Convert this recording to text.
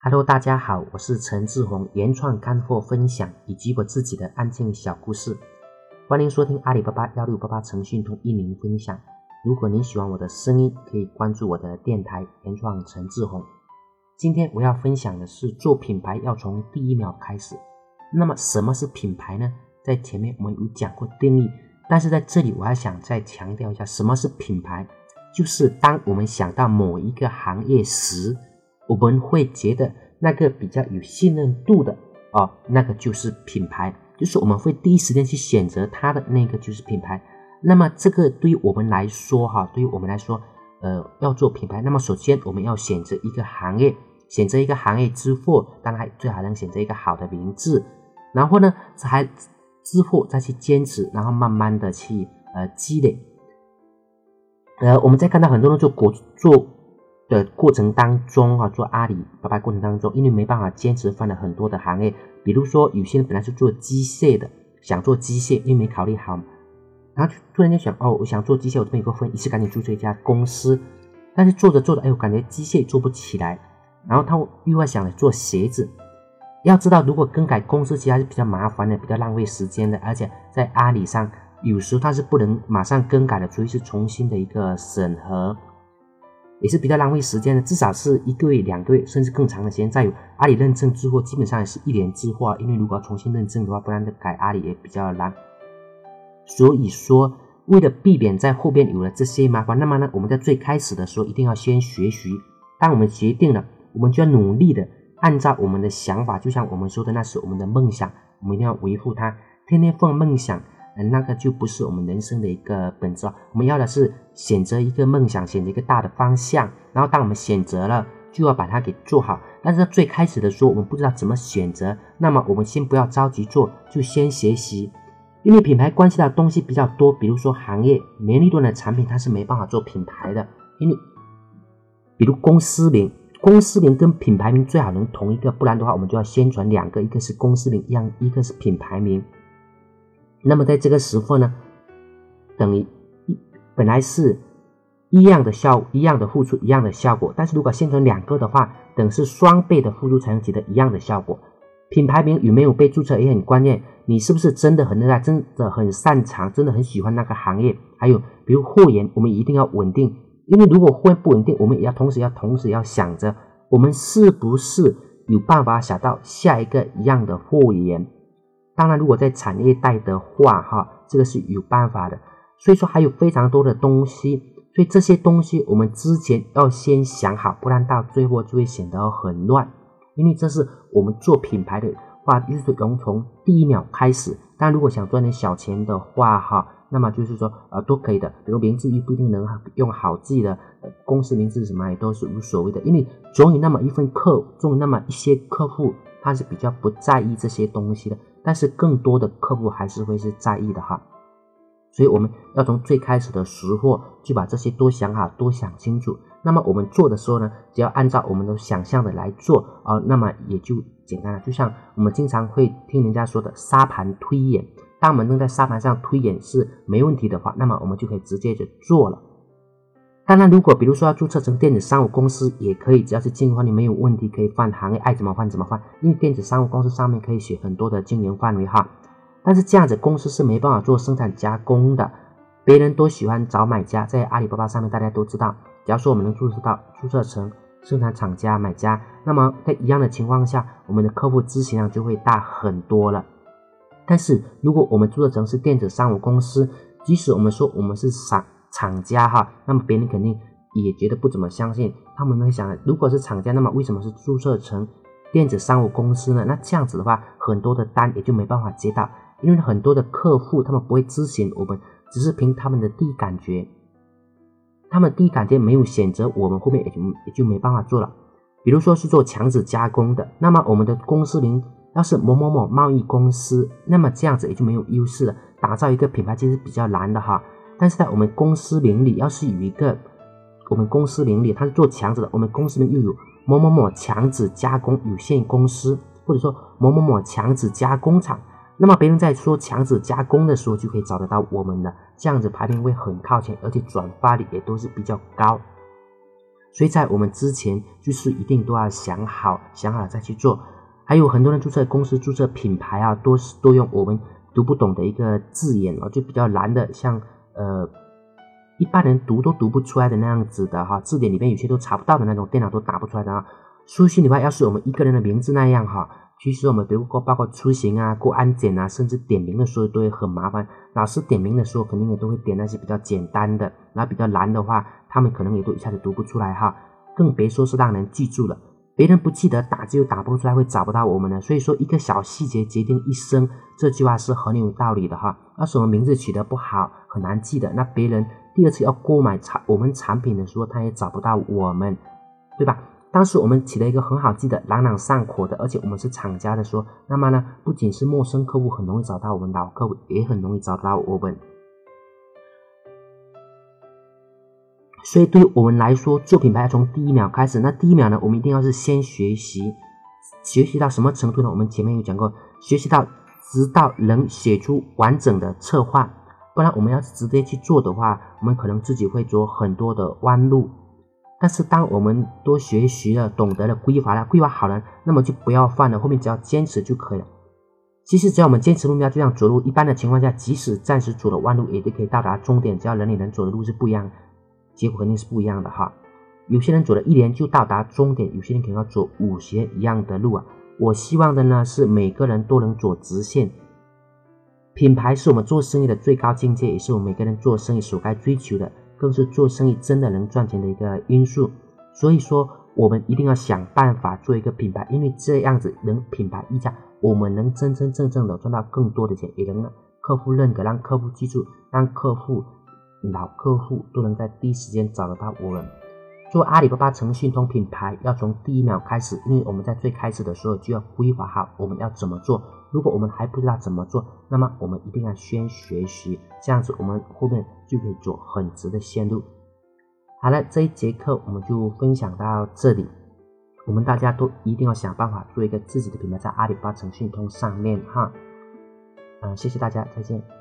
Hello，大家好，我是陈志宏，原创干货分享以及我自己的案件小故事，欢迎收听阿里巴巴幺六八八诚讯通一零分享。如果您喜欢我的声音，可以关注我的电台原创陈志宏。今天我要分享的是做品牌要从第一秒开始。那么什么是品牌呢？在前面我们有讲过定义，但是在这里我还想再强调一下，什么是品牌？就是当我们想到某一个行业时。我们会觉得那个比较有信任度的哦，那个就是品牌，就是我们会第一时间去选择它的那个就是品牌。那么这个对于我们来说哈，对于我们来说，呃，要做品牌，那么首先我们要选择一个行业，选择一个行业之后，当然最好能选择一个好的名字，然后呢，才之后再去坚持，然后慢慢的去呃积累。呃，我们在看到很多人做国做。的过程当中啊，做阿里巴巴过程当中，因为没办法坚持，换了很多的行业。比如说，有些人本来是做机械的，想做机械，因为没考虑好，然后突然间想，哦，我想做机械，我这边有个分，于是赶紧注册一家公司。但是做着做着，哎，我感觉机械做不起来，然后他又会想着做鞋子。要知道，如果更改公司，其实还是比较麻烦的，比较浪费时间的，而且在阿里上，有时候它是不能马上更改的，除非是重新的一个审核。也是比较浪费时间的，至少是一个月、两个月，甚至更长的时间。再有阿里认证之后，基本上也是一年之后，因为如果要重新认证的话，不然改阿里也比较难。所以说，为了避免在后边有了这些麻烦，那么呢，我们在最开始的时候一定要先学习。当我们决定了，我们就要努力的按照我们的想法，就像我们说的，那是我们的梦想，我们一定要维护它，天天放梦想。那个就不是我们人生的一个本质我们要的是选择一个梦想，选择一个大的方向，然后当我们选择了，就要把它给做好。但是最开始的时候，我们不知道怎么选择，那么我们先不要着急做，就先学习。因为品牌关系到东西比较多，比如说行业年利润的产品，它是没办法做品牌的。因为比如公司名，公司名跟品牌名最好能同一个，不然的话，我们就要宣传两个，一个是公司名，一样一个是品牌名。那么在这个时候呢，等于一本来是一样的效，一样的付出，一样的效果。但是如果现成两个的话，等是双倍的付出才能取得一样的效果。品牌名有没有被注册也很关键，你是不是真的很热爱，真的很擅长，真的很喜欢那个行业？还有比如货源，我们一定要稳定，因为如果货源不稳定，我们也要同时要同时要想着，我们是不是有办法想到下一个一样的货源？当然，如果在产业带的话，哈，这个是有办法的。所以说还有非常多的东西，所以这些东西我们之前要先想好，不然到最后就会显得很乱。因为这是我们做品牌的话，就是从从第一秒开始。但如果想赚点小钱的话，哈，那么就是说呃都可以的。比如名字又不一定能用好记的，公司名字什么也都是无所谓的。因为总有那么一份客，总有那么一些客户，他是比较不在意这些东西的。但是更多的客户还是会是在意的哈，所以我们要从最开始的时候就把这些都想好、都想清楚。那么我们做的时候呢，只要按照我们的想象的来做啊，那么也就简单了。就像我们经常会听人家说的沙盘推演，当我们能在沙盘上推演是没问题的话，那么我们就可以直接就做了。当然，如果比如说要注册成电子商务公司，也可以，只要是经营方面没有问题，可以换行业，爱怎么换怎么换。因为电子商务公司上面可以写很多的经营范围哈。但是这样子公司是没办法做生产加工的，别人都喜欢找买家，在阿里巴巴上面大家都知道，假如说我们能注册到注册成生产厂家、买家，那么在一样的情况下，我们的客户咨询量就会大很多了。但是如果我们注册成是电子商务公司，即使我们说我们是商。厂家哈，那么别人肯定也觉得不怎么相信。他们会想，如果是厂家，那么为什么是注册成电子商务公司呢？那这样子的话，很多的单也就没办法接到，因为很多的客户他们不会咨询我们，只是凭他们的第一感觉，他们第一感觉没有选择我们，后面也就也就没办法做了。比如说是做强子加工的，那么我们的公司名要是某某某贸易公司，那么这样子也就没有优势了。打造一个品牌其实比较难的哈。但是在我们公司名里，要是有一个我们公司名里，它是做墙纸的，我们公司名又有某某某墙子加工有限公司，或者说某某某墙子加工厂，那么别人在说墙子加工的时候，就可以找得到我们的，这样子排名会很靠前，而且转发率也都是比较高。所以在我们之前就是一定都要想好，想好了再去做。还有很多人注册公司、注册品牌啊，都是都用我们读不懂的一个字眼哦，就比较难的，像呃一般人读都读不出来的那样子的哈，字典里面有些都查不到的那种，电脑都打不出来的啊。书信的话，要是我们一个人的名字那样哈，其实我们比如过包括出行啊、过安检啊，甚至点名的时候都会很麻烦。老师点名的时候肯定也都会点那些比较简单的，然后比较难的话，他们可能也都一下子读不出来哈，更别说是让人记住了。别人不记得打字又打不出来，会找不到我们的。所以说，一个小细节决定一生，这句话是很有道理的哈。要是我们名字取得不好，很难记的，那别人第二次要购买产我们产品的时候，他也找不到我们，对吧？当时我们起了一个很好记的、朗朗上口的，而且我们是厂家的说，那么呢，不仅是陌生客户很容易找到我们，老客户也很容易找到我们。所以，对于我们来说，做品牌要从第一秒开始。那第一秒呢，我们一定要是先学习，学习到什么程度呢？我们前面有讲过，学习到直到能写出完整的策划。不然，我们要直接去做的话，我们可能自己会走很多的弯路。但是，当我们多学习了，懂得了规划了，规划好了，那么就不要犯了，后面只要坚持就可以了。其实，只要我们坚持目标，就像走路，一般的情况下，即使暂时走了弯路，也都可以到达终点。只要人与人走的路是不一样的。结果肯定是不一样的哈，有些人走了一年就到达终点，有些人可能要走五年一样的路啊。我希望的呢是每个人都能走直线。品牌是我们做生意的最高境界，也是我们每个人做生意所该追求的，更是做生意真的能赚钱的一个因素。所以说，我们一定要想办法做一个品牌，因为这样子能品牌溢价，我们能真真正正的赚到更多的钱，也能让客户认可，让客户记住，让客户。老客户都能在第一时间找得到我们。做阿里巴巴诚信通品牌，要从第一秒开始，因为我们在最开始的时候就要规划好我们要怎么做。如果我们还不知道怎么做，那么我们一定要先学习，这样子我们后面就可以走很直的线路。好了，这一节课我们就分享到这里。我们大家都一定要想办法做一个自己的品牌，在阿里巴巴诚信通上面哈。嗯，谢谢大家，再见。